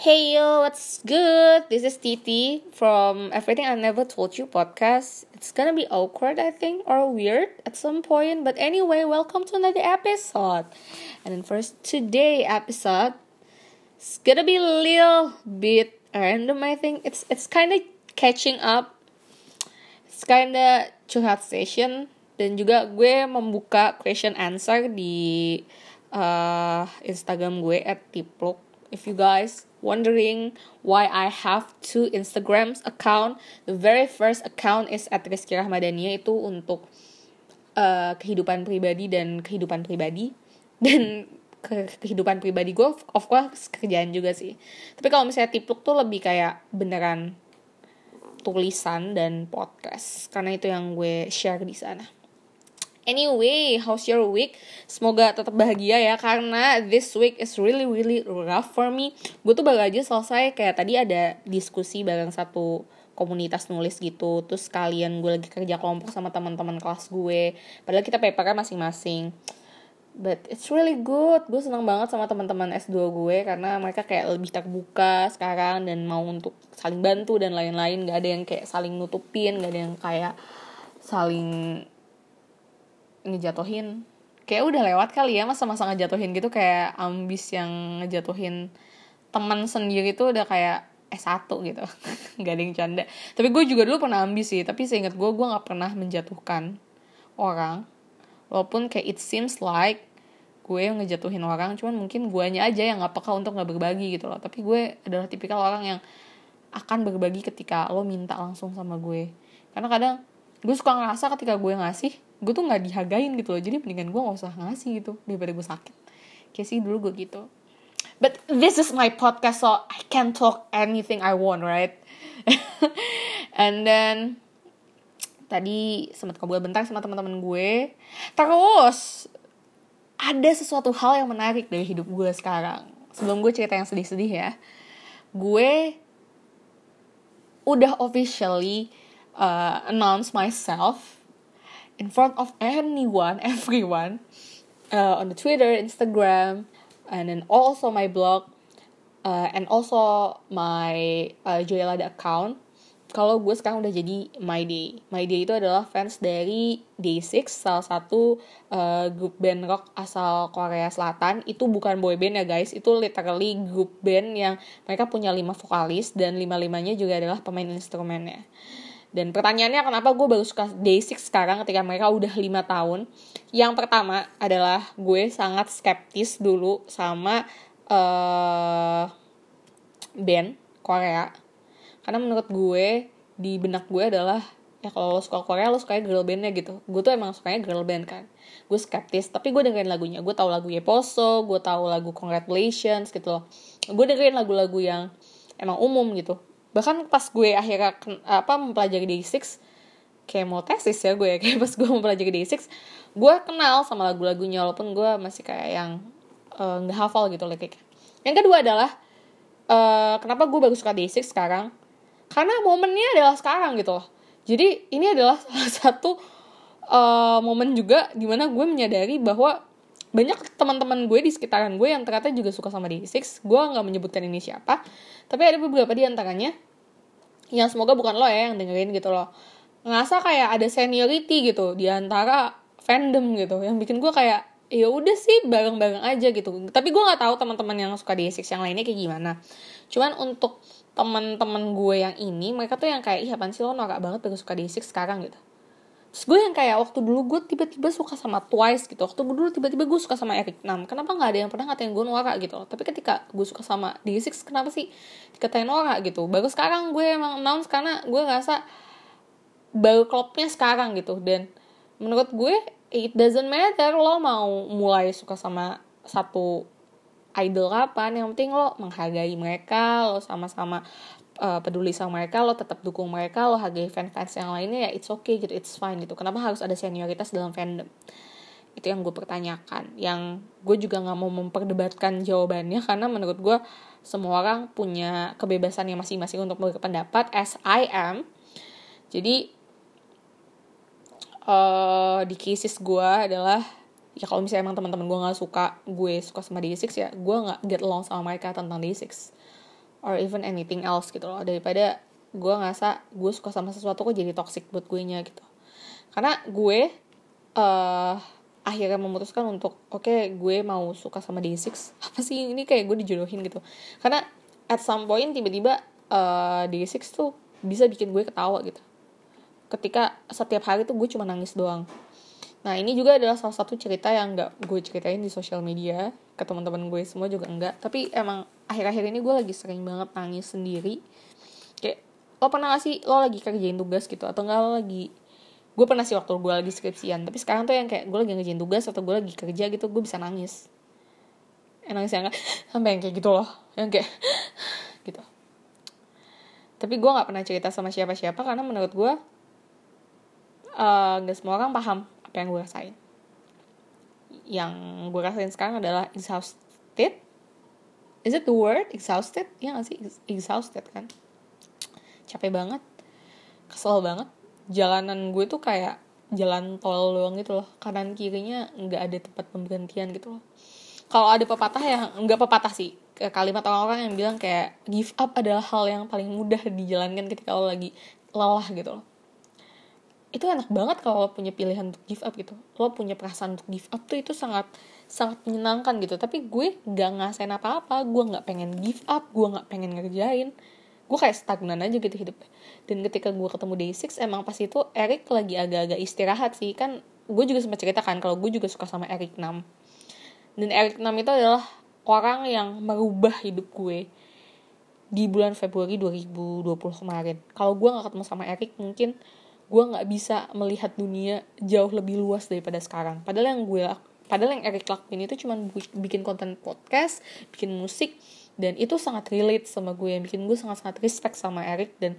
Hey yo, what's good? This is Titi from Everything I Never Told You podcast. It's gonna be awkward, I think, or weird at some point. But anyway, welcome to another episode. And then first today episode, it's gonna be a little bit random. I think it's it's kind of catching up. It's kind of curhat session dan juga gue membuka question answer di uh, Instagram gue at tipluk. If you guys wondering why I have two Instagrams account. The very first account is at Rizky Rahmadania itu untuk uh, kehidupan pribadi dan kehidupan pribadi dan ke kehidupan pribadi gue of course kerjaan juga sih. Tapi kalau misalnya tipluk tuh lebih kayak beneran tulisan dan podcast karena itu yang gue share di sana. Anyway, how's your week? Semoga tetap bahagia ya karena this week is really really rough for me. Gue tuh baru aja selesai kayak tadi ada diskusi bareng satu komunitas nulis gitu. Terus kalian gue lagi kerja kelompok sama teman-teman kelas gue. Padahal kita papernya masing-masing. But it's really good. Gue senang banget sama teman-teman S2 gue karena mereka kayak lebih terbuka sekarang dan mau untuk saling bantu dan lain-lain. Gak ada yang kayak saling nutupin, gak ada yang kayak saling ngejatuhin. Kayak udah lewat kali ya masa-masa ngejatuhin gitu kayak ambis yang ngejatuhin teman sendiri tuh udah kayak S1 gitu. Nggak ada yang canda. Tapi gue juga dulu pernah ambis sih tapi seingat gue gue nggak pernah menjatuhkan orang. Walaupun kayak it seems like gue yang ngejatuhin orang cuman mungkin guanya aja yang nggak peka untuk nggak berbagi gitu loh. Tapi gue adalah tipikal orang yang akan berbagi ketika lo minta langsung sama gue. Karena kadang gue suka ngerasa ketika gue ngasih gue tuh nggak dihargain gitu loh. Jadi mendingan gue gak usah ngasih gitu daripada gue sakit. Kayak sih dulu gue gitu. But this is my podcast so I can talk anything I want right? And then tadi sempat ngobrol bentar sama teman-teman gue. Terus ada sesuatu hal yang menarik dari hidup gue sekarang. Sebelum gue cerita yang sedih-sedih ya. Gue udah officially uh, announce myself in front of anyone, everyone, uh, on the Twitter, Instagram, and then also my blog, uh, and also my uh, Joyalada account. Kalau gue sekarang udah jadi My Day. My Day itu adalah fans dari Day6, salah satu uh, grup band rock asal Korea Selatan. Itu bukan boy band ya guys, itu literally grup band yang mereka punya lima vokalis dan lima-limanya juga adalah pemain instrumennya. Dan pertanyaannya kenapa gue baru suka Day6 sekarang ketika mereka udah 5 tahun. Yang pertama adalah gue sangat skeptis dulu sama uh, band Korea. Karena menurut gue di benak gue adalah ya kalau lo suka Korea lo sukanya girl bandnya gitu. Gue tuh emang sukanya girl band kan. Gue skeptis tapi gue dengerin lagunya. Gue tahu lagu Yeposo, gue tahu lagu Congratulations gitu loh. Gue dengerin lagu-lagu yang emang umum gitu bahkan pas gue akhirnya apa mempelajari D6 kayak mau tesis ya gue ya kayak pas gue mempelajari D6 gue kenal sama lagu-lagunya walaupun gue masih kayak yang eh, nggak uh, hafal gitu liriknya. Yang kedua adalah uh, kenapa gue baru suka D6 sekarang? Karena momennya adalah sekarang gitu loh. Jadi ini adalah salah satu uh, momen juga di mana gue menyadari bahwa banyak teman-teman gue di sekitaran gue yang ternyata juga suka sama D6 gue nggak menyebutkan ini siapa tapi ada beberapa di antaranya yang semoga bukan lo ya yang dengerin gitu loh. Ngerasa kayak ada seniority gitu di antara fandom gitu. Yang bikin gue kayak ya udah sih bareng-bareng aja gitu. Tapi gue nggak tahu teman-teman yang suka D6 yang lainnya kayak gimana. Cuman untuk teman-teman gue yang ini mereka tuh yang kayak iya apaan sih lo norak banget baru suka D6 sekarang? gitu Terus gue yang kayak waktu dulu gue tiba-tiba suka sama Twice gitu. Waktu dulu tiba-tiba gue suka sama Eric Nam. Kenapa gak ada yang pernah ngatain gue norak gitu? Tapi ketika gue suka sama D6 Kenapa sih dikatain norak gitu? Baru sekarang gue emang announce Karena gue ngerasa Baru klubnya sekarang gitu. Dan menurut gue It doesn't matter Lo mau mulai suka sama Satu idol kapan. Yang penting lo menghargai mereka Lo sama-sama uh, peduli sama mereka lo tetap dukung mereka lo hargai fans-fans yang lainnya ya it's okay gitu it's fine gitu. Kenapa harus ada senioritas dalam fandom? Itu yang gue pertanyakan. Yang gue juga nggak mau memperdebatkan jawabannya karena menurut gue semua orang punya kebebasan yang masing-masing untuk berpendapat as I am. Jadi uh, di cases gue adalah ya kalau misalnya emang teman-teman gue nggak suka gue suka sama D6 ya gue nggak get along sama mereka tentang D6 or even anything else gitu loh. Daripada gue ngerasa gue suka sama sesuatu kok jadi toxic buat gue nya gitu. Karena gue uh, akhirnya memutuskan untuk oke okay, gue mau suka sama D6 apa sih ini kayak gue dijodohin gitu. Karena at some point tiba-tiba uh, D6 tuh bisa bikin gue ketawa gitu. Ketika setiap hari tuh gue cuma nangis doang. Nah ini juga adalah salah satu cerita yang gak gue ceritain di sosial media ke teman-teman gue semua juga enggak tapi emang akhir-akhir ini gue lagi sering banget nangis sendiri. Kayak lo pernah gak sih lo lagi kerjain tugas gitu? Atau enggak lo lagi gue pernah sih waktu gue lagi skripsian tapi sekarang tuh yang kayak gue lagi ngerjain tugas atau gue lagi kerja gitu gue bisa nangis. Eh, nangis yang sampai yang kayak gitu loh yang kayak gitu. Tapi gue nggak pernah cerita sama siapa-siapa karena menurut gue uh, nggak semua orang paham apa yang gue rasain. Yang gue rasain sekarang adalah exhausted is it the word? Exhausted? Ya gak sih? Exhausted kan? Capek banget. Kesel banget. Jalanan gue tuh kayak jalan tol doang gitu loh. Kanan kirinya nggak ada tempat pemberhentian gitu loh. Kalau ada pepatah yang nggak pepatah sih. Kalimat orang-orang yang bilang kayak give up adalah hal yang paling mudah dijalankan ketika lo lagi lelah gitu loh. Itu enak banget kalau lo punya pilihan untuk give up gitu. Lo punya perasaan untuk give up tuh itu sangat sangat menyenangkan gitu. Tapi gue gak ngasain apa-apa. Gue nggak pengen give up. Gue nggak pengen ngerjain. Gue kayak stagnan aja gitu hidupnya. Dan ketika gue ketemu Day6 emang pas itu Eric lagi agak-agak istirahat sih. Kan gue juga sempat cerita kan kalau gue juga suka sama Eric Nam. Dan Eric Nam itu adalah orang yang merubah hidup gue di bulan Februari 2020 kemarin. Kalau gue gak ketemu sama Eric mungkin gue nggak bisa melihat dunia jauh lebih luas daripada sekarang. Padahal yang gue padahal yang Eric lakuin itu cuma bikin konten podcast bikin musik dan itu sangat relate sama gue yang bikin gue sangat-sangat respect sama Eric dan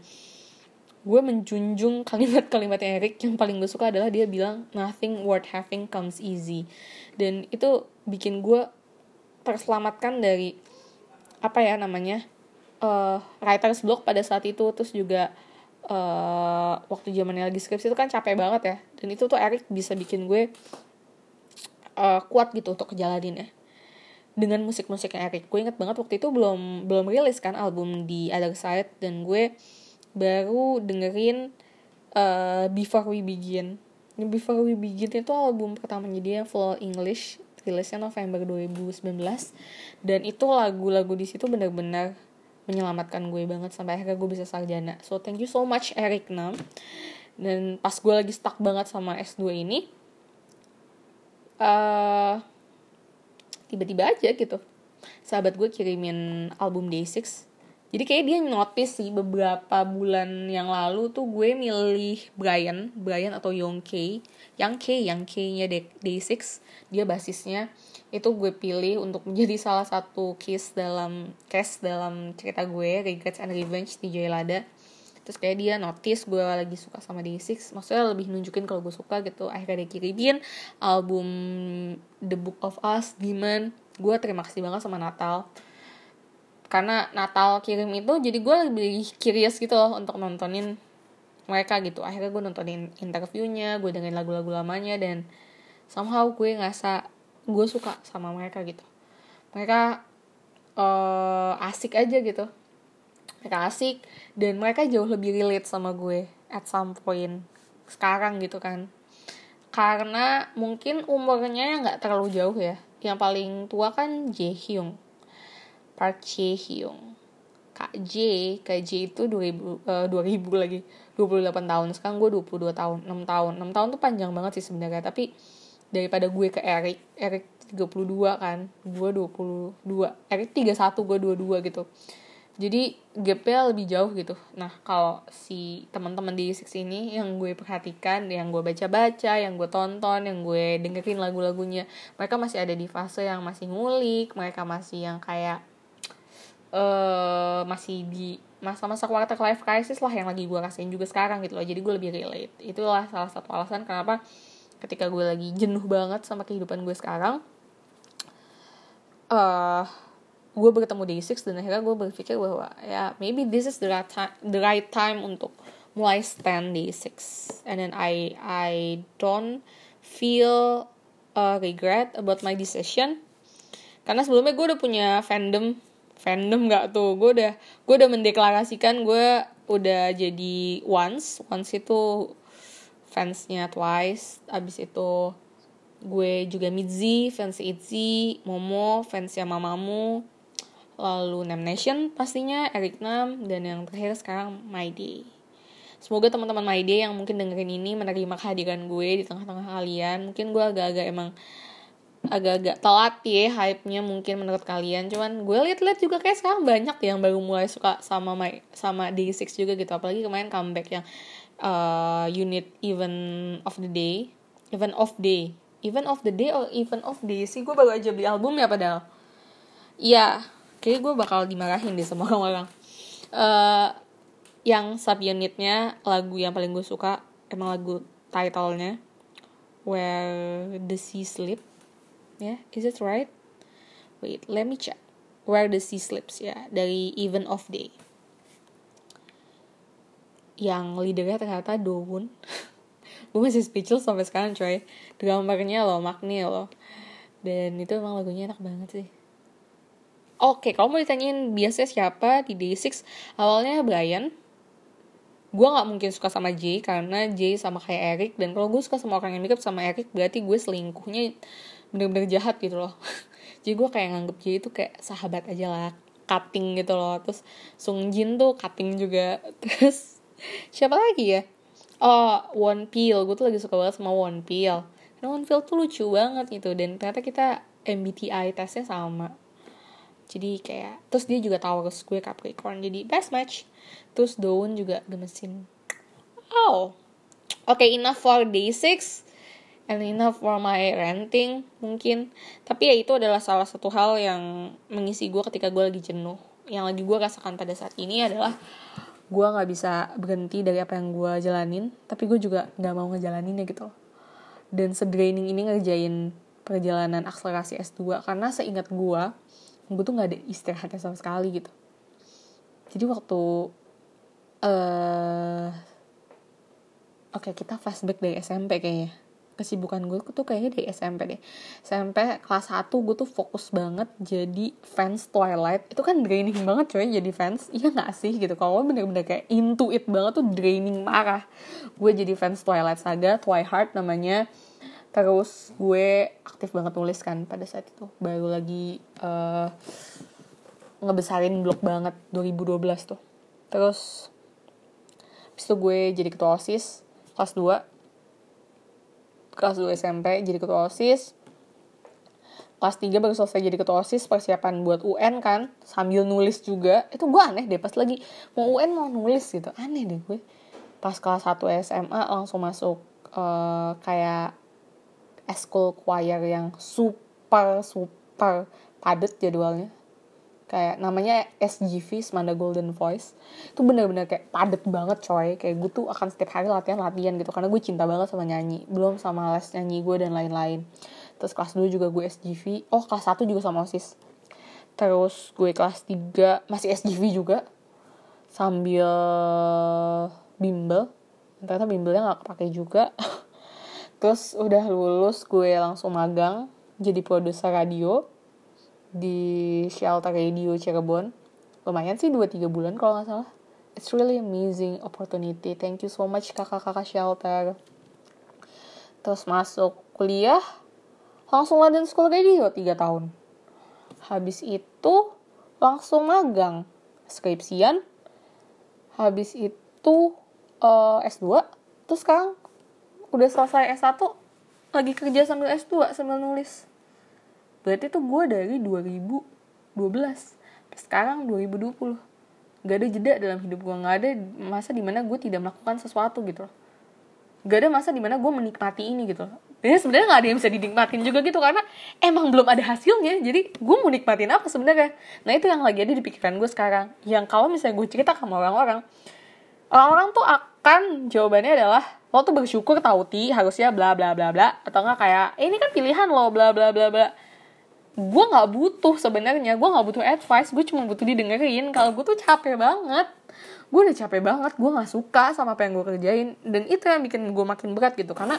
gue menjunjung kalimat-kalimatnya Eric. Yang paling gue suka adalah dia bilang nothing worth having comes easy. Dan itu bikin gue terselamatkan dari apa ya namanya uh, writer's block pada saat itu. Terus juga uh, waktu zamannya lagi skripsi itu kan capek banget ya. Dan itu tuh Eric bisa bikin gue uh, kuat gitu untuk kejalanin ya dengan musik-musiknya Eric gue inget banget waktu itu belum belum rilis kan album di Other Side dan gue baru dengerin uh, Before We Begin. Before We Begin itu album pertamanya dia Full English rilisnya November 2019 dan itu lagu-lagu di situ benar-benar menyelamatkan gue banget sampai akhirnya gue bisa sarjana. So thank you so much Eric Nam. Dan pas gue lagi stuck banget sama S2 ini uh, tiba-tiba aja gitu. Sahabat gue kirimin album Day6 jadi kayak dia notice sih beberapa bulan yang lalu tuh gue milih Brian Brian atau Young K. Yang K Yang K nya Day6 dia basisnya. Itu gue pilih untuk menjadi salah satu case dalam case dalam cerita gue Regrets and Revenge di Joylada terus kayak dia notice gue lagi suka sama D6 maksudnya lebih nunjukin kalau gue suka gitu. Akhirnya dia kirimin album The Book of Us Demon. Gue terima kasih banget sama Natal. Karena Natal kirim itu jadi gue lebih curious gitu loh untuk nontonin mereka gitu. Akhirnya gue nontonin interviewnya gue dengerin lagu-lagu lamanya dan somehow gue ngerasa gue suka sama mereka gitu. Mereka uh, asik aja gitu mereka asik. Dan mereka jauh lebih relate sama gue at some point. Sekarang gitu kan. Karena mungkin umurnya nggak terlalu jauh ya. Yang paling tua kan Jaehyung. Park Jae-hyung. Kak J Kak J itu 2000 uh, 2000 lagi. 28 tahun. Sekarang gue 22 tahun 6 tahun. 6 tahun tuh panjang banget sih sebenarnya. Tapi daripada gue ke Eric Eric 32 kan. Gue 22 Eric 31 gue 22 gitu jadi gapnya lebih jauh gitu. Nah kalau si teman-teman di Six ini yang gue perhatikan yang gue baca-baca yang gue tonton yang gue dengerin lagu-lagunya mereka masih ada di fase yang masih ngulik mereka masih yang kayak uh, masih di masa-masa quarter life crisis lah yang lagi gue rasain juga sekarang gitu loh. Jadi gue lebih relate. Itulah salah satu alasan kenapa ketika gue lagi jenuh banget sama kehidupan gue sekarang uh, gue bertemu Day6 dan akhirnya gue berpikir bahwa ya maybe this is the right time, the right time untuk mulai stand Day6 and then I I don't feel uh, regret about my decision. Karena sebelumnya gue udah punya fandom fandom nggak tuh? Gue udah gue udah mendeklarasikan gue udah jadi once. Once itu fansnya twice abis itu gue juga Mitzi fans Itzy Momo fansnya mamamu lalu Nem Nation pastinya Eric Nam dan yang terakhir sekarang My Day. Semoga teman-teman My Day yang mungkin dengerin ini menerima kehadiran gue di tengah-tengah kalian. Mungkin gue agak-agak emang agak-agak telat ya hype-nya mungkin menurut kalian. Cuman gue liat-liat juga kayak sekarang banyak yang baru mulai suka sama my, sama Day6 juga gitu. Apalagi kemarin comeback yang uh, unit even of the day. Even of day. Even of the day or even of day sih? Gue baru aja beli album ya padahal. Iya kayak gue bakal dimarahin deh sama orang-orang. Uh, yang sub unitnya lagu yang paling gue suka emang lagu titlenya Where the Sea Sleep ya yeah, is it right? Wait let me check. Where the sea slips ya yeah, dari even of day. Yang leadernya ternyata Dowon gue masih speechless sampai sekarang coy. Drummernya loh Magni loh. Dan itu emang lagunya enak banget sih Oke, kalau mau ditanyain biasanya siapa di Day6, awalnya Brian. Gue gak mungkin suka sama Jay, karena Jay sama kayak Eric. Dan kalau gue suka sama orang yang mirip sama Eric, berarti gue selingkuhnya bener-bener jahat gitu loh. Jadi gue kayak nganggep dia itu kayak sahabat aja lah. Cutting gitu loh. Terus Sung Jin tuh cutting juga. Terus siapa lagi ya? Oh One Peel. Gue tuh lagi suka banget sama One Peel. Karena One Peel tuh lucu banget gitu. Dan ternyata kita MBTI tesnya sama jadi kayak terus dia juga Taurus gue Capricorn jadi best match. Terus Dawn juga gemesin. Oh oke okay, enough for day 6 and enough for my renting mungkin. Tapi ya itu adalah salah satu hal yang mengisi gue ketika gue lagi jenuh. Yang lagi gue rasakan pada saat ini adalah gue nggak bisa berhenti dari apa yang gue jalanin tapi gue juga nggak mau ngejalaninnya gitu dan sedraining ini ngerjain perjalanan akselerasi S2 karena seingat gue gue tuh nggak ada istirahatnya sama sekali gitu. Jadi waktu uh, oke okay, kita flashback dari SMP kayaknya. Kesibukan gue tuh kayaknya dari SMP deh. SMP kelas 1 gue tuh fokus banget jadi fans Twilight. Itu kan draining banget coy jadi fans. Iya gak sih gitu. Kalau bener-bener kayak into it banget tuh draining marah gue jadi fans Twilight Saga Twilight namanya terus gue aktif banget nulis kan pada saat itu. Baru lagi uh, ngebesarin blog banget 2012 tuh. Terus habis itu gue jadi ketua OSIS kelas 2 kelas 2 SMP jadi ketua OSIS. Kelas 3 baru selesai jadi ketua OSIS persiapan buat UN kan sambil nulis juga. Itu gue aneh deh pas lagi mau UN mau nulis gitu. Aneh deh gue. Pas kelas 1 SMA langsung masuk uh, kayak eskul choir yang super super padat jadwalnya. Kayak namanya SGV Semanda Golden Voice. Itu bener-bener kayak padet banget coy. Kayak gue tuh akan setiap hari latihan latihan gitu. Karena gue cinta banget sama nyanyi. Belum sama les nyanyi gue dan lain-lain. Terus kelas 2 juga gue SGV oh kelas 1 juga sama OSIS. Terus gue kelas 3 masih SGV juga. Sambil bimbel. Ternyata bimbelnya gak kepake juga terus udah lulus gue langsung magang jadi produser radio di shelter radio Cirebon. Lumayan sih 2-3 bulan kalau nggak salah. It's really amazing opportunity. Thank you so much kakak-kakak shelter. Terus masuk kuliah langsung London School Radio 3 tahun. Habis itu langsung magang. Skripsian. Habis itu uh, eh, S2 terus sekarang udah selesai S1 lagi kerja sambil S2 sambil nulis. Berarti tuh gue dari 2012 sekarang 2020 gak ada jeda dalam hidup gue gak ada masa di mana gue tidak melakukan sesuatu gitu loh. Gak ada masa di mana gue menikmati ini gitu loh. Dan sebenarnya gak ada yang bisa dinikmatin juga gitu karena emang belum ada hasilnya. Jadi gue mau nikmatin apa sebenarnya? Nah itu yang lagi ada di pikiran gue sekarang. Yang kalau misalnya gue cerita sama orang-orang orang-orang tuh akan jawabannya adalah lo tuh bersyukur tauti harusnya bla bla bla bla. Atau enggak kayak eh, ini kan pilihan lo bla bla bla bla. Gue nggak butuh sebenarnya gue nggak butuh advice gue cuma butuh didengerin. Kalau gue tuh capek banget. Gue udah capek banget gue nggak suka sama apa yang gue kerjain. Dan itu yang bikin gue makin berat gitu karena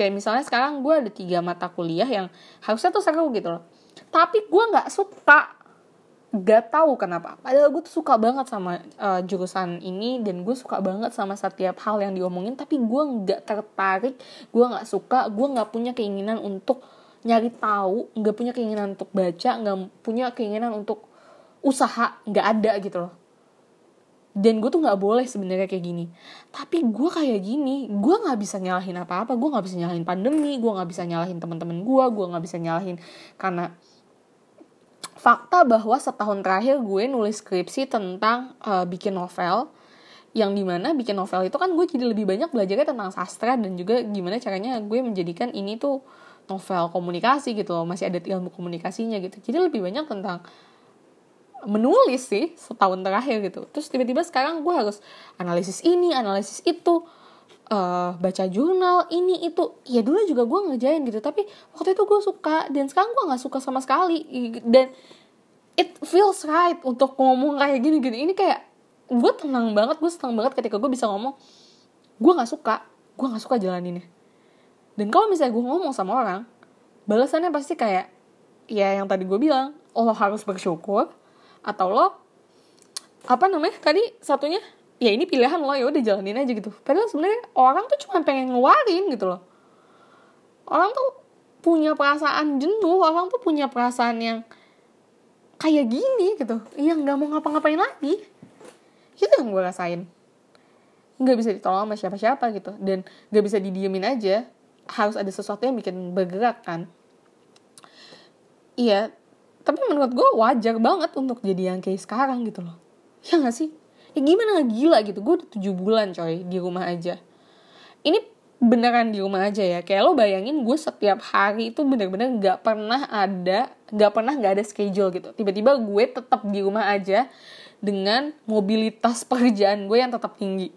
kayak misalnya sekarang gue ada tiga mata kuliah yang harusnya tuh seru gitu loh. Tapi gue nggak suka gak tahu kenapa. Padahal gue tuh suka banget sama uh, jurusan ini dan gue suka banget sama setiap hal yang diomongin tapi gue nggak tertarik gue nggak suka gue nggak punya keinginan untuk nyari tahu nggak punya keinginan untuk baca nggak punya keinginan untuk usaha nggak ada gitu loh. Dan gue tuh nggak boleh sebenarnya kayak gini. Tapi gue kayak gini gue nggak bisa nyalahin apa apa gue nggak bisa nyalahin pandemi gue nggak bisa nyalahin teman-teman gue gue nggak bisa nyalahin karena fakta bahwa setahun terakhir gue nulis skripsi tentang uh, bikin novel yang di mana bikin novel itu kan gue jadi lebih banyak belajarnya tentang sastra dan juga gimana caranya gue menjadikan ini tuh novel komunikasi gitu loh masih ada ilmu komunikasinya gitu. Jadi lebih banyak tentang menulis sih setahun terakhir gitu. Terus tiba-tiba sekarang gue harus analisis ini analisis itu uh, baca jurnal ini itu. Ya dulu juga gue ngerjain gitu. Tapi waktu itu gue suka. Dan sekarang gue nggak suka sama sekali. Dan it feels right untuk ngomong kayak gini gini ini kayak gue tenang banget. Gue senang banget ketika gue bisa ngomong. Gue nggak suka. Gue nggak suka jalan ini dan kalau misalnya gue ngomong sama orang balasannya pasti kayak ya yang tadi gue bilang lo harus bersyukur atau lo apa namanya tadi satunya ya ini pilihan lo ya udah jalanin aja gitu. Padahal sebenarnya orang tuh cuma pengen ngeluarin gitu loh. Orang tuh punya perasaan jenuh orang tuh punya perasaan yang kayak gini gitu yang nggak mau ngapa-ngapain lagi. Itu yang gue rasain. Nggak bisa ditolong sama siapa-siapa gitu dan nggak bisa didiemin aja. Harus ada sesuatu yang bikin bergerak kan. Iya tapi menurut gue wajar banget untuk jadi yang kayak sekarang gitu loh. Ya gak sih ya gimana? Gila gitu. Gue udah tujuh bulan coy di rumah aja. Ini beneran di rumah aja ya. Kayak lo bayangin gue setiap hari itu bener-bener nggak pernah ada nggak pernah nggak ada schedule gitu. Tiba-tiba gue tetap di rumah aja dengan mobilitas pekerjaan gue yang tetap tinggi.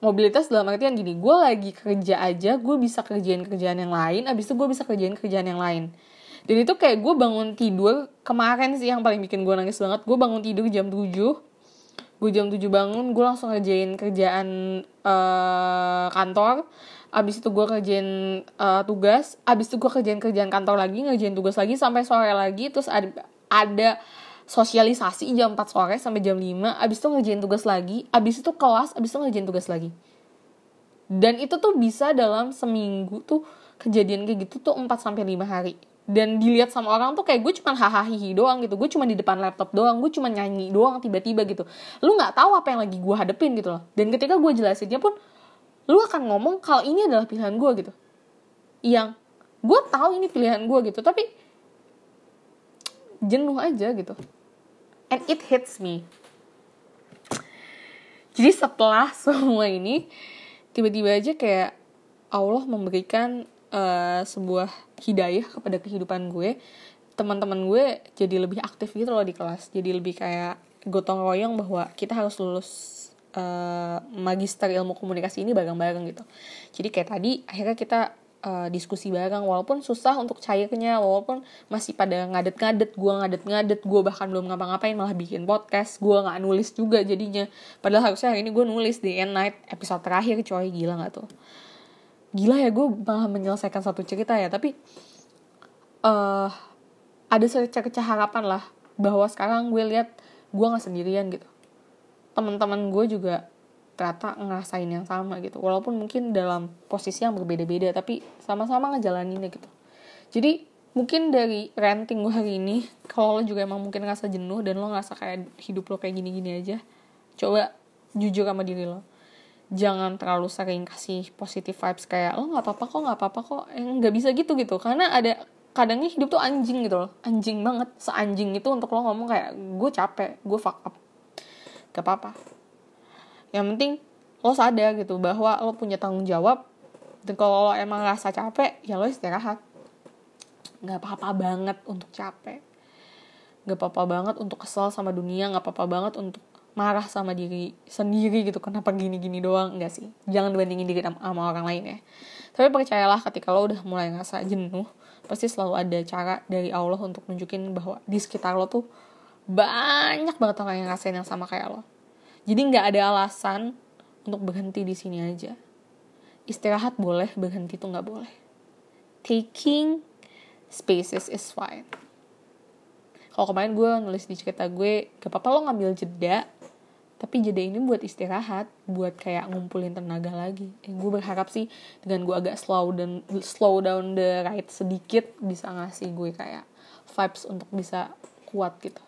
Mobilitas dalam artian gini gue lagi kerja aja gue bisa kerjain kerjaan yang lain abis itu gue bisa kerjain kerjaan yang lain. Dan itu kayak gue bangun tidur kemarin sih yang paling bikin gue nangis banget gue bangun tidur jam 7 gue jam 7 bangun gue langsung ngerjain kerjaan uh, kantor. Abis itu gue kerjain uh, tugas. Abis itu gue kerjain kerjaan kantor lagi ngerjain tugas lagi sampai sore lagi. Terus ada ada sosialisasi jam 4 sore sampai jam 5 abis itu ngerjain tugas lagi. Abis itu kelas abis itu ngerjain tugas lagi. Dan itu tuh bisa dalam seminggu tuh kejadian kayak gitu tuh 4 sampai 5 hari dan dilihat sama orang tuh kayak gue cuma hahaha doang gitu. Gue cuma di depan laptop doang. Gue cuma nyanyi doang tiba-tiba gitu. Lu nggak tahu apa yang lagi gue hadepin gitu loh. Dan ketika gue jelasin dia pun lu akan ngomong kalau ini adalah pilihan gue gitu. Yang gue tahu ini pilihan gue gitu tapi jenuh aja gitu. And it hits me. Jadi setelah semua ini tiba-tiba aja kayak Allah memberikan uh, sebuah hidayah kepada kehidupan gue teman-teman gue jadi lebih aktif gitu loh di kelas. Jadi lebih kayak gotong royong bahwa kita harus lulus uh, magister ilmu komunikasi ini bareng-bareng gitu. Jadi kayak tadi akhirnya kita uh, diskusi bareng. Walaupun susah untuk cairnya walaupun masih pada ngadet-ngadet gue ngadet-ngadet gue bahkan belum ngapa-ngapain malah bikin podcast gue nggak nulis juga jadinya. Padahal harusnya hari ini gue nulis di end night episode terakhir coy gila nggak tuh gila ya gue malah menyelesaikan satu cerita ya. Tapi uh, ada sececah harapan lah bahwa sekarang gue lihat gue nggak sendirian gitu. Teman-teman gue juga ternyata ngerasain yang sama gitu. Walaupun mungkin dalam posisi yang berbeda-beda tapi sama-sama ngejalaninnya gitu. Jadi mungkin dari renting gue hari ini kalau lo juga emang mungkin ngerasa jenuh dan lo ngerasa kayak hidup lo kayak gini-gini aja coba jujur sama diri lo jangan terlalu sering kasih positive vibes kayak lo nggak apa-apa kok nggak apa-apa kok. Eh, nggak bisa gitu gitu. Karena ada kadangnya hidup tuh anjing gitu loh. Anjing banget. Seanjing itu untuk lo ngomong kayak gue capek gue fuck up. Gak apa-apa. Yang penting lo sadar gitu bahwa lo punya tanggung jawab. Dan kalau lo emang rasa capek ya lo istirahat. Nggak apa-apa banget untuk capek. Nggak apa-apa banget untuk kesel sama dunia. Nggak apa-apa banget untuk marah sama diri sendiri gitu kenapa gini-gini doang? Enggak sih. Jangan bandingin diri sama orang lain ya. Tapi percayalah ketika lo udah mulai ngerasa jenuh pasti selalu ada cara dari Allah untuk nunjukin bahwa di sekitar lo tuh banyak banget orang yang ngerasain yang sama kayak lo. Jadi nggak ada alasan untuk berhenti di sini aja. Istirahat boleh berhenti tuh nggak boleh. Taking spaces is fine. Kalau kemarin gue nulis di cerita gue gak apa-apa lo ngambil jeda tapi jeda ini buat istirahat buat kayak ngumpulin tenaga lagi. Eh, gue berharap sih dengan gue agak slow dan slow down the ride sedikit bisa ngasih gue kayak vibes untuk bisa kuat gitu.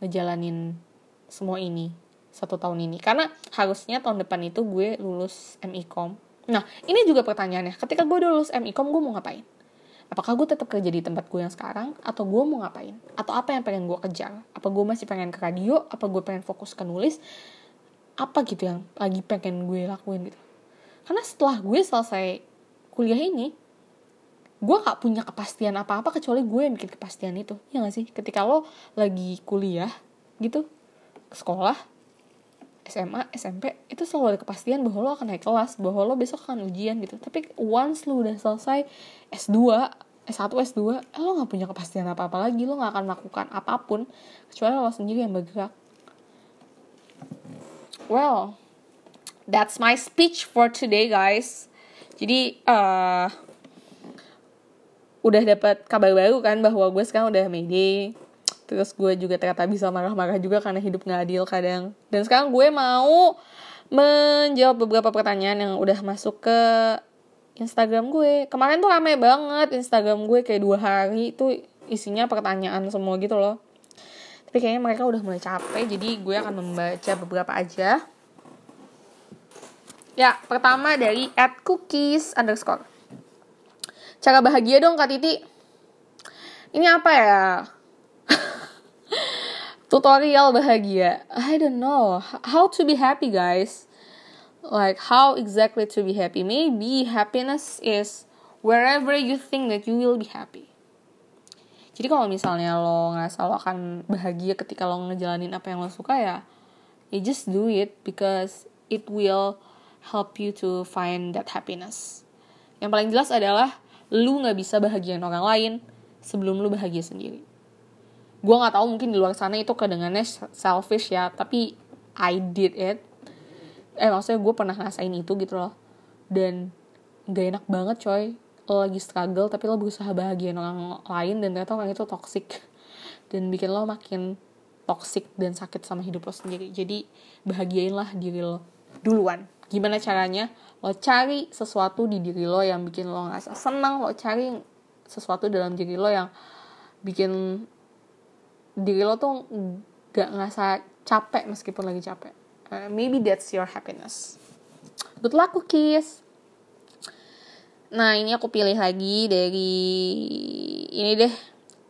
Ngejalanin semua ini satu tahun ini. Karena harusnya tahun depan itu gue lulus MIKOM nah ini juga pertanyaannya. Ketika gue udah lulus MIKOM gue mau ngapain apakah gue tetap kerja di tempat gue yang sekarang atau gue mau ngapain? Atau apa yang pengen gue kejar? Apa gue masih pengen ke radio? Apa gue pengen fokus ke nulis? Apa gitu yang lagi pengen gue lakuin gitu? Karena setelah gue selesai kuliah ini gue gak punya kepastian apa-apa kecuali gue yang bikin kepastian itu. Ya gak sih? Ketika lo lagi kuliah gitu sekolah SMA, SMP itu selalu ada kepastian bahwa lo akan naik kelas, bahwa lo besok akan ujian gitu. Tapi once lo udah selesai S2, S1, S2, eh, lo gak punya kepastian apa-apa lagi, lo gak akan melakukan apa pun kecuali lo sendiri yang bergerak. Well, that's my speech for today guys. Jadi uh, udah dapat kabar baru kan bahwa gue sekarang udah Mayday terus gue juga ternyata bisa marah-marah juga karena hidup gak adil kadang. Dan sekarang gue mau menjawab beberapa pertanyaan yang udah masuk ke Instagram gue. Kemarin tuh rame banget Instagram gue kayak dua hari itu isinya pertanyaan semua gitu loh. Tapi kayaknya mereka udah mulai capek jadi gue akan membaca beberapa aja. Ya pertama dari at cookies underscore. Cara bahagia dong kak Titi. Ini apa ya tutorial bahagia. I don't know. How to be happy guys. Like how exactly to be happy? Maybe happiness is wherever you think that you will be happy. Jadi kalau misalnya lo ngerasa lo akan bahagia ketika lo ngejalanin apa yang lo suka ya you just do it because it will help you to find that happiness. Yang paling jelas adalah lu nggak bisa bahagiain orang lain sebelum lu bahagia sendiri gue nggak tahu mungkin di luar sana itu kedengannya selfish ya tapi I did it. Eh maksudnya gue pernah ngerasain itu gitu loh. Dan gak enak banget coy. Lo lagi struggle tapi lo berusaha bahagiain orang lain dan ternyata orang itu toxic. Dan bikin lo makin toxic dan sakit sama hidup lo sendiri. Jadi bahagiainlah diri lo duluan. Gimana caranya? Lo cari sesuatu di diri lo yang bikin lo ngerasa senang lo cari sesuatu dalam diri lo yang bikin diri lo tuh gak ngerasa capek meskipun lagi capek. Uh, maybe that's your happiness. Good luck cookies. Nah ini aku pilih lagi dari ini deh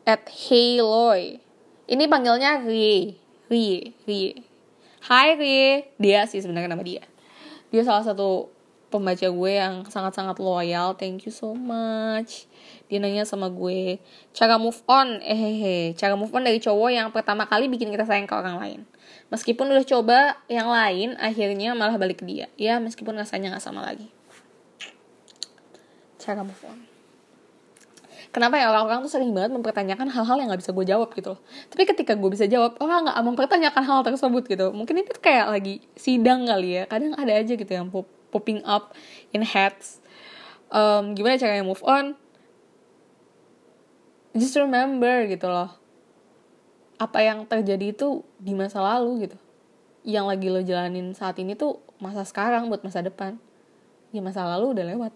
at Heyloy ini panggilnya Rie Rie Rie Hai Rie dia sih sebenarnya nama dia. Dia salah satu pembaca gue yang sangat-sangat loyal. Thank you so much. Dia nanya sama gue cara move on? Eh hehe cara move on dari cowok yang pertama kali bikin kita sayang ke orang lain. Meskipun udah coba yang lain akhirnya malah balik ke dia. Ya meskipun rasanya nggak sama lagi. Cara move on. Kenapa ya? Orang-orang tuh sering banget mempertanyakan hal-hal yang gak bisa gue jawab gitu loh. Tapi ketika gue bisa jawab, orang gak mempertanyakan hal tersebut gitu. Mungkin itu kayak lagi sidang kali ya. Kadang ada aja gitu yang pop popping up in heads. Um, gimana caranya move on? just remember gitu loh apa yang terjadi itu di masa lalu gitu. Yang lagi lo jalanin saat ini tuh masa sekarang buat masa depan. Ya masa lalu udah lewat.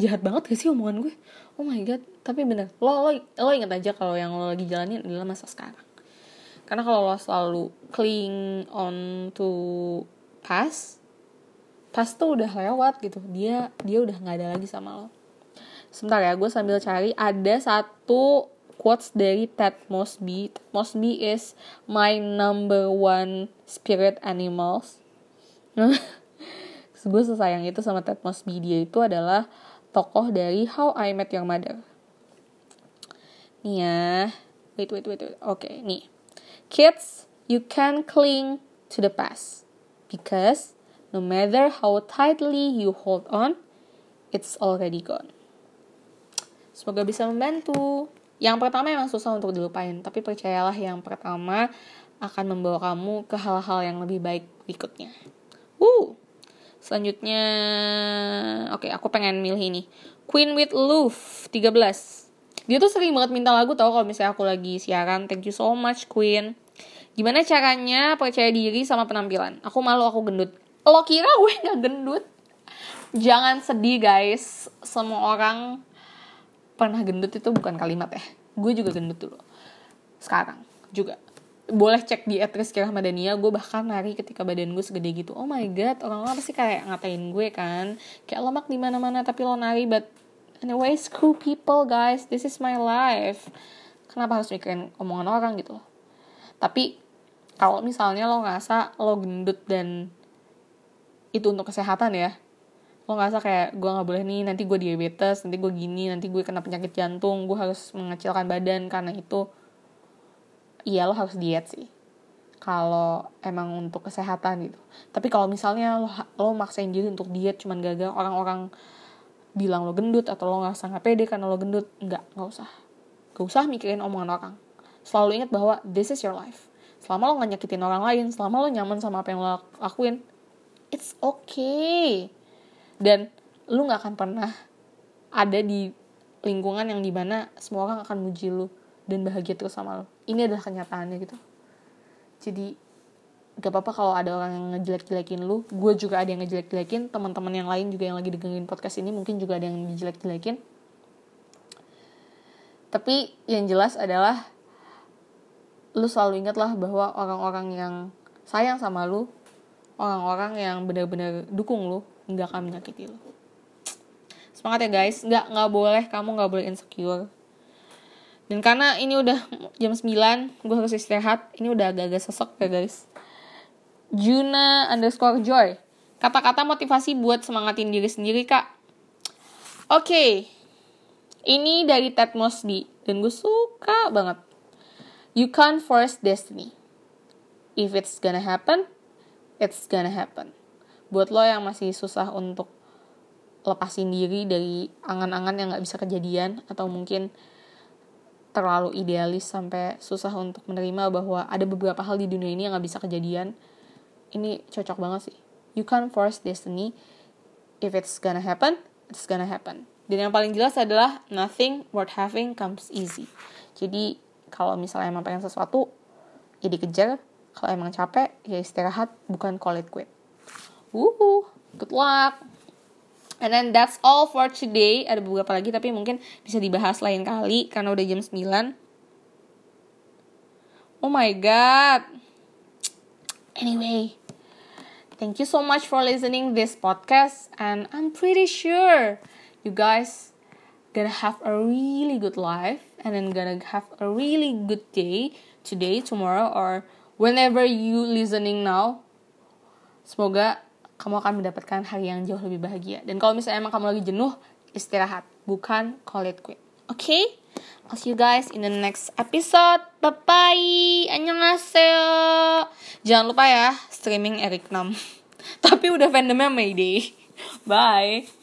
Jahat banget gak sih omongan gue? Oh my god tapi bener. Lo lo lo inget aja kalau yang lo lagi jalanin adalah masa sekarang. Karena kalau lo selalu cling on to past past tuh udah lewat gitu. Dia dia udah nggak ada lagi sama lo. Sebentar ya gue sambil cari. Ada satu quotes dari Ted Mosby. Ted Mosby is my number one spirit animals. Gue sesayang itu sama Ted Mosby. Dia itu adalah tokoh dari How I Met Your Mother. Nih ya. Wait wait wait, wait. oke okay, nih. Kids you can cling to the past. Because no matter how tightly you hold on it's already gone Semoga bisa membantu. Yang pertama emang susah untuk dilupain, tapi percayalah yang pertama akan membawa kamu ke hal-hal yang lebih baik berikutnya. Woo! Selanjutnya, oke okay, aku pengen milih ini. Queen with Love 13. dia tuh sering banget minta lagu tau kalau misalnya aku lagi siaran thank you so much Queen gimana caranya percaya diri sama penampilan aku malu aku gendut lo kira gue gak gendut? Jangan sedih guys. Semua orang pernah gendut itu bukan kalimat ya. Gue juga gendut dulu. Sekarang juga. Boleh cek di Etris Kira Madania gue bahkan nari ketika badan gue segede gitu. Oh my god orang-orang pasti kayak ngatain gue kan. Kayak lemak di mana-mana tapi lo nari but anyway screw people guys. This is my life. Kenapa harus mikirin omongan orang gitu? Tapi kalau misalnya lo ngerasa lo gendut dan itu untuk kesehatan ya. Lo ngerasa kayak gue nggak boleh nih nanti gue diabetes nanti gue gini nanti gue kena penyakit jantung gue harus mengecilkan badan. Karena itu iya lo harus diet sih. Kalau emang untuk kesehatan gitu. Tapi kalau misalnya lo lo maksain diri untuk diet cuman gagal orang-orang bilang lo gendut atau lo nggak sangat pede karena lo gendut nggak nggak usah. Gak usah mikirin omongan orang. Selalu ingat bahwa this is your life. Selama lo nggak nyakitin orang lain selama lo nyaman sama apa yang lo lakuin it's okay. Dan lo nggak akan pernah ada di lingkungan yang di mana semua orang akan muji lo dan bahagia terus sama lo ini adalah kenyataannya gitu. Jadi gak apa-apa kalau ada orang yang ngejelek-jelekin lu. Gue juga ada yang ngejelek-jelekin. Teman-teman yang lain juga yang lagi dengerin podcast ini mungkin juga ada yang ngejelek-jelekin tapi yang jelas adalah lu selalu ingat lah bahwa orang-orang yang sayang sama lu orang-orang yang benar-benar dukung lu nggak akan menyakiti lu semangat ya guys nggak nggak boleh kamu nggak boleh insecure dan karena ini udah jam 9, gue harus istirahat. Ini udah agak-agak sesek ya guys. Juna underscore joy. Kata-kata motivasi buat semangatin diri sendiri kak. Oke. Okay. Ini dari Ted Mosby. Dan gue suka banget. You can't force destiny. If it's gonna happen, it's gonna happen. Buat lo yang masih susah untuk lepasin diri dari angan-angan yang gak bisa kejadian. Atau mungkin terlalu idealis sampai susah untuk menerima bahwa ada beberapa hal di dunia ini yang gak bisa kejadian ini cocok banget sih you can't force destiny if it's gonna happen it's gonna happen dan yang paling jelas adalah nothing worth having comes easy jadi kalau misalnya emang pengen sesuatu ya dikejar kalau emang capek ya istirahat bukan call it quit Woohoo, good luck And then that's all for today. Ada beberapa lagi tapi mungkin bisa dibahas lain kali karena udah jam 9. Oh my god. Anyway, thank you so much for listening this podcast and I'm pretty sure you guys gonna have a really good life and then gonna have a really good day today, tomorrow or whenever you listening now. Semoga kamu akan mendapatkan hari yang jauh lebih bahagia. Dan kalau misalnya emang kamu lagi jenuh, istirahat, bukan call it quit. Oke? Okay? I'll see you guys in the next episode. Bye-bye. Annyeonghaseyo. Jangan lupa ya, streaming Eric Nam. Tapi udah fandomnya Mayday. Bye.